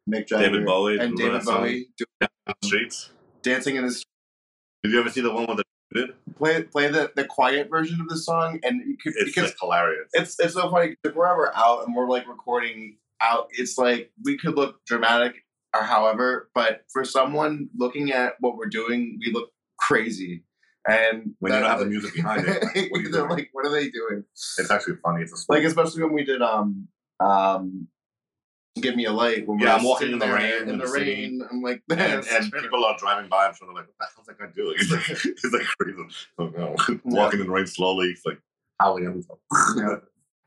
Mick Jagger David Bowie, and David? Bowie do- on the streets. dancing in the streets. Did you ever see the one with the Good. Play play the, the quiet version of the song, and could, It's because hilarious. it's it's so funny. If we're ever out and we're like recording out, it's like we could look dramatic or however, but for someone looking at what we're doing, we look crazy. And When you don't have the music behind it, what are you (laughs) they're doing? like, what are they doing? It's actually funny. It's a Like especially when we did um um give me a light when Yeah, I'm walking in the rain in in the the city. rain. I'm like, and, that's and people are driving by. I'm sort of like, what the hell's that guy doing? (laughs) It's like, it's like crazy. Oh, no. (laughs) Walking in the rain slowly. It's like howling at himself. Yeah.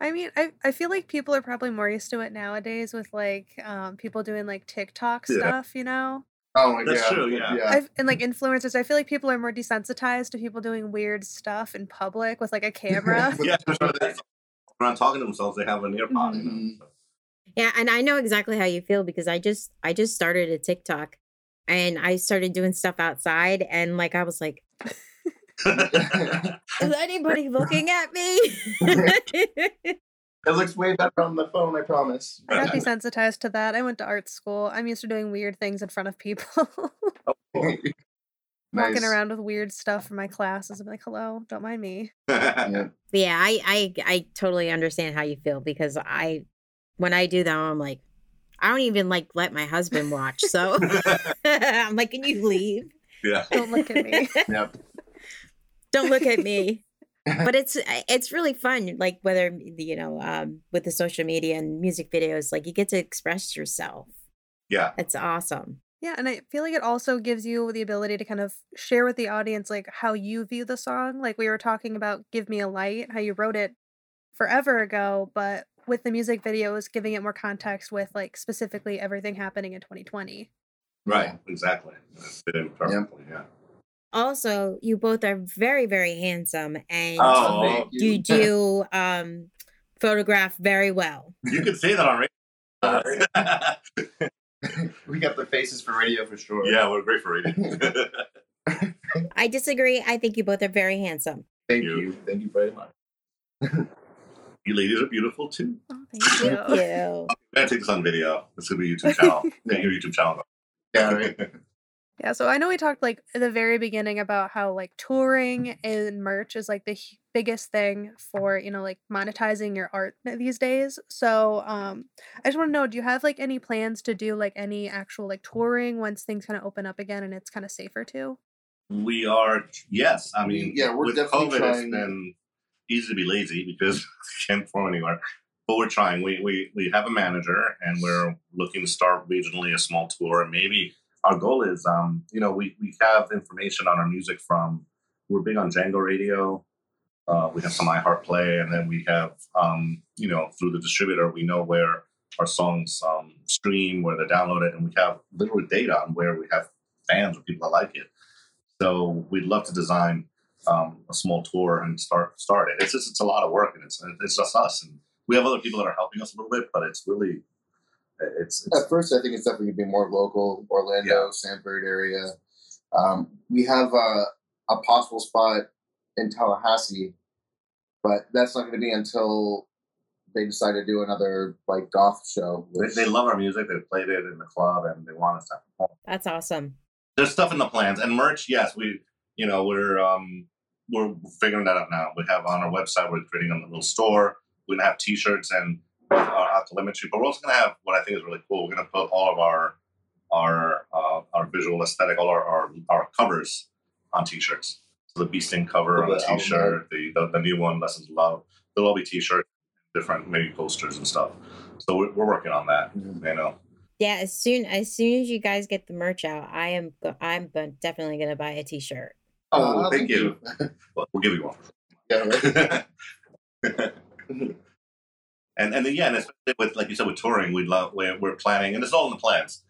I mean, I, I feel like people are probably more used to it nowadays with like um, people doing like TikTok Yeah. stuff, you know? Oh my That's god. true, yeah. I've, and like influencers, I feel like people are more desensitized to people doing weird stuff in public with like a (laughs) camera. yeah, especially when they're not talking to themselves. They have an ear pod. You know? So. Yeah, and I know exactly how you feel because I just I just started a TikTok and I started doing stuff outside and like I was like, (laughs) is anybody looking at me? (laughs) It looks way better on the phone, I promise. I got (laughs) desensitized to that. I went to art school. I'm used to doing weird things in front of people. Oh, Walking Nice. around with weird stuff for my classes. I'm like, hello, don't mind me. Yeah. Yeah, I, I I totally understand how you feel because I when I do that I'm like I don't even like let my husband watch. So (laughs) (laughs) I'm like, can you leave? yeah. Don't look at me. (laughs) Yep. Don't look at me. But it's it's really fun. Like whether you know um, with the social media and music videos, like you get to express yourself. Yeah. It's awesome. Yeah, and I feel like it also gives you the ability to kind of share with the audience like how you view the song. Like we were talking about Give Me a Light, how you wrote it forever ago, but with the music videos giving it more context with like specifically everything happening in 2020. Right. Exactly. It fit in perfectly. Yeah. Also, you both are very very handsome and Oh, Thank you do um photograph very well. You can say that on radio. (laughs) we got the faces for radio for sure. yeah, we're great for radio. (laughs) I disagree. I think you both are very handsome. Thank you. you. Thank you very much. (laughs) you ladies are beautiful too. Oh, thank you. Thank you. I'm gonna take this on video. This could be a YouTube channel. (laughs) Get your YouTube channel. Yeah, right. (laughs) Yeah, so I know we talked like at the very beginning about how like touring and merch is like the hu- biggest thing for, you know, like monetizing your art these days. So, um I just want to know, do you have like any plans to do like any actual like touring once things kind of open up again and it's kind of safer too? We are, yes. I mean, Yeah, we're with definitely COVID, trying- it's been easy to be lazy because (laughs) we can't perform anywhere. But we're trying. We, we we have a manager, and we're looking to start regionally a small tour. And maybe our goal is, um, you know, we we have information on our music from. We're big on Jango Radio. Uh, we have some iHeartPlay, and then we have, um, you know, through the distributor, we know where our songs um, stream, where they're downloaded, and we have literal data on where we have fans or people that like it. So we'd love to design um, a small tour and start start it. It's just it's a lot of work, and it's it's just us, and we have other people that are helping us a little bit, but it's really it's, it's At first, I think it's definitely gonna be more local, Orlando, Sanford area. Um, we have a, a possible spot in Tallahassee, but that's not going to be until they decide to do another like goth show. they, which- they love our music. They played it in the club, and they want us to perform. That's awesome. There's stuff in the plans and merch. Yes, we you know we're um, we're figuring that out now. We have on our website. We're creating a little store. We're gonna have T-shirts and our Alkalimetry, but we're also gonna have what I think is really cool. We're gonna put all of our our uh, our visual aesthetic, all our, our our covers on T-shirts. So the Bee Sting cover on The the album T-shirt, the, the the new one, Lessons of Love. There'll all be T-shirts, different maybe posters and stuff. So we're, we're working on that. Mhm. You know, Yeah, as soon as soon as you guys get the merch out, I am I'm definitely gonna buy a T-shirt. Oh, thank you. well, we'll give you one. yeah, right. (laughs) and and then, yeah, and especially with like you said with touring, we love we're, we're planning, and it's all in the plans.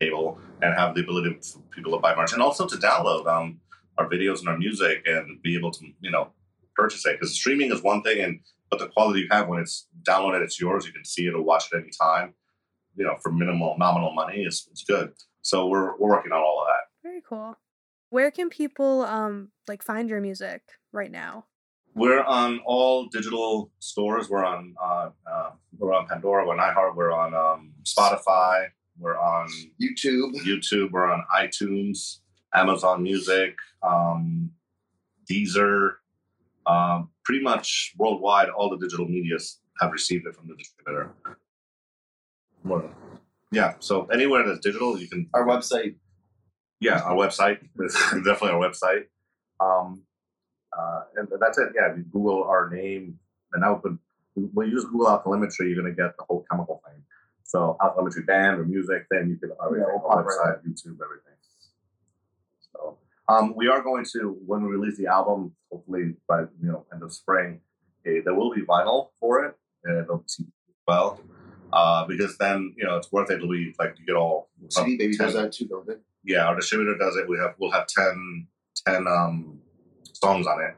Table and have the ability for people to buy merch, and also to download um our videos and our music, and be able to you know purchase it because streaming is one thing, and but the quality you have when it's downloaded, it's yours. You can see it or watch it anytime. You know, for minimal nominal money, it's it's good. So we're we're working on all of that. Very cool. Where can people um like find your music right now? We're on all digital stores. We're on uh, uh, we're on Pandora. We're on iHeart. We're on um, Spotify. We're on YouTube. YouTube. We're on iTunes, Amazon Music. Um, Deezer, um, pretty much worldwide. All the digital medias have received it from the distributor. More- Yeah, so anywhere that's digital, you can Our website. Yeah, our website (laughs) definitely our website. Um, uh, and that's it. Yeah, you Google our name, and now when when you use Google alkalimetry, you're gonna get the whole chemical thing. So alkalimetry band or music, then you can everything, we'll our pop right website, YouTube, everything. So um, we are going to when we release the album, hopefully by you know end of spring, eh, there will be vinyl for it, and it'll be well. Uh, because then you know it's worth it. It'll be like you get all CD 10 does that too, don't they? Yeah, our distributor does it. We have we'll have 10, 10 um, songs on it,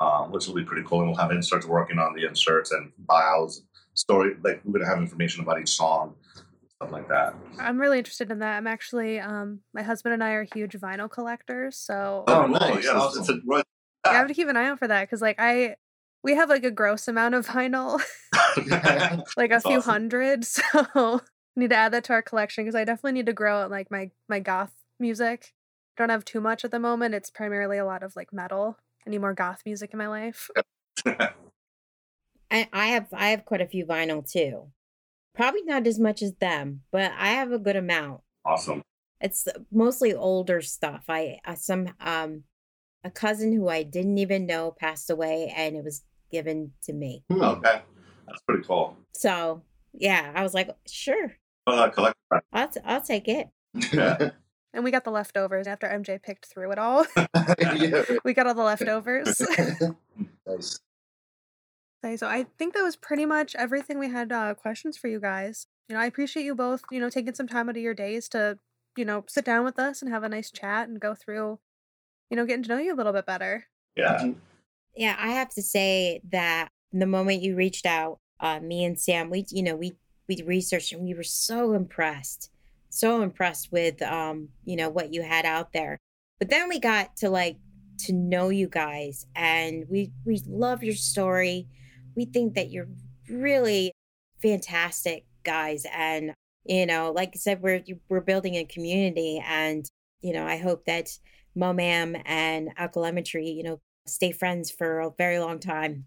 um, which will be pretty cool. And we'll have inserts working on the inserts and bios, story. Like we're gonna have information about each song, stuff like that. I'm really interested in that. I'm actually, um, my husband and I are huge vinyl collectors, so Oh, cool. nice. Yeah, it's, it's a, right. I have to keep an eye out for that because, like, I we have like a gross amount of vinyl, (laughs) (laughs) like a That's few awesome. hundred. (laughs) So need to add that to our collection because I definitely need to grow out like my my goth music. Don't have too much at the moment. It's primarily a lot of like metal. I need more goth music in my life. (laughs) I, I have I have quite a few vinyl too. Probably not as much as them, but I have a good amount. awesome. It's mostly older stuff. I, I some um a cousin who I didn't even know passed away and it was given to me. Hmm. Okay, that's pretty cool. So, yeah, I was like, sure. Uh, collect. I'll t- I'll take it. Yeah. (laughs) And we got the leftovers after MJ picked through it all. (laughs) yeah. (laughs) we got all the leftovers. nice. Okay, so I think that was pretty much everything we had uh, questions for you guys. You know, I appreciate you both, you know, taking some time out of your days to, you know, sit down with us and have a nice chat and go through, you know, getting to know you a little bit better. Yeah. Yeah, I have to say that the moment you reached out, uh, me and Sam, we you know we we researched and we were so impressed, so impressed with um you know what you had out there. But then we got to like to know you guys, and we we love your story. We think that you're really fantastic guys, and you know, like I said, we're we're building a community, and you know, I hope that Momam and Alkalimetry, you know, stay friends for a very long time.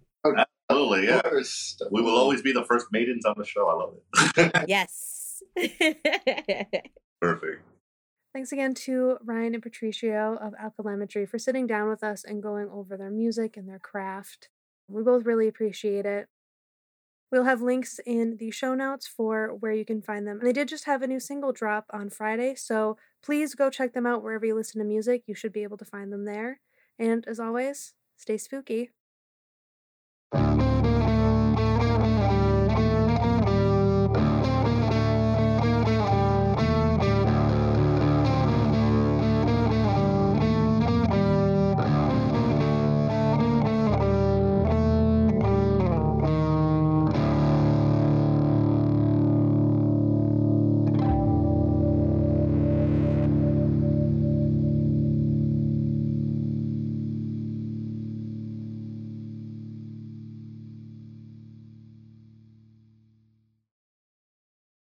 Absolutely. Yeah. Of course. We will always be the first maidens on the show. I love it. (laughs) Yes. (laughs) Perfect. Thanks again to Ryan and Patricio of Alkalimetry for sitting down with us and going over their music and their craft. We both really appreciate it. We'll have links in the show notes for where you can find them. And they did just have a new single drop on Friday, so please go check them out wherever you listen to music. You should be able to find them there. And as always, stay spooky.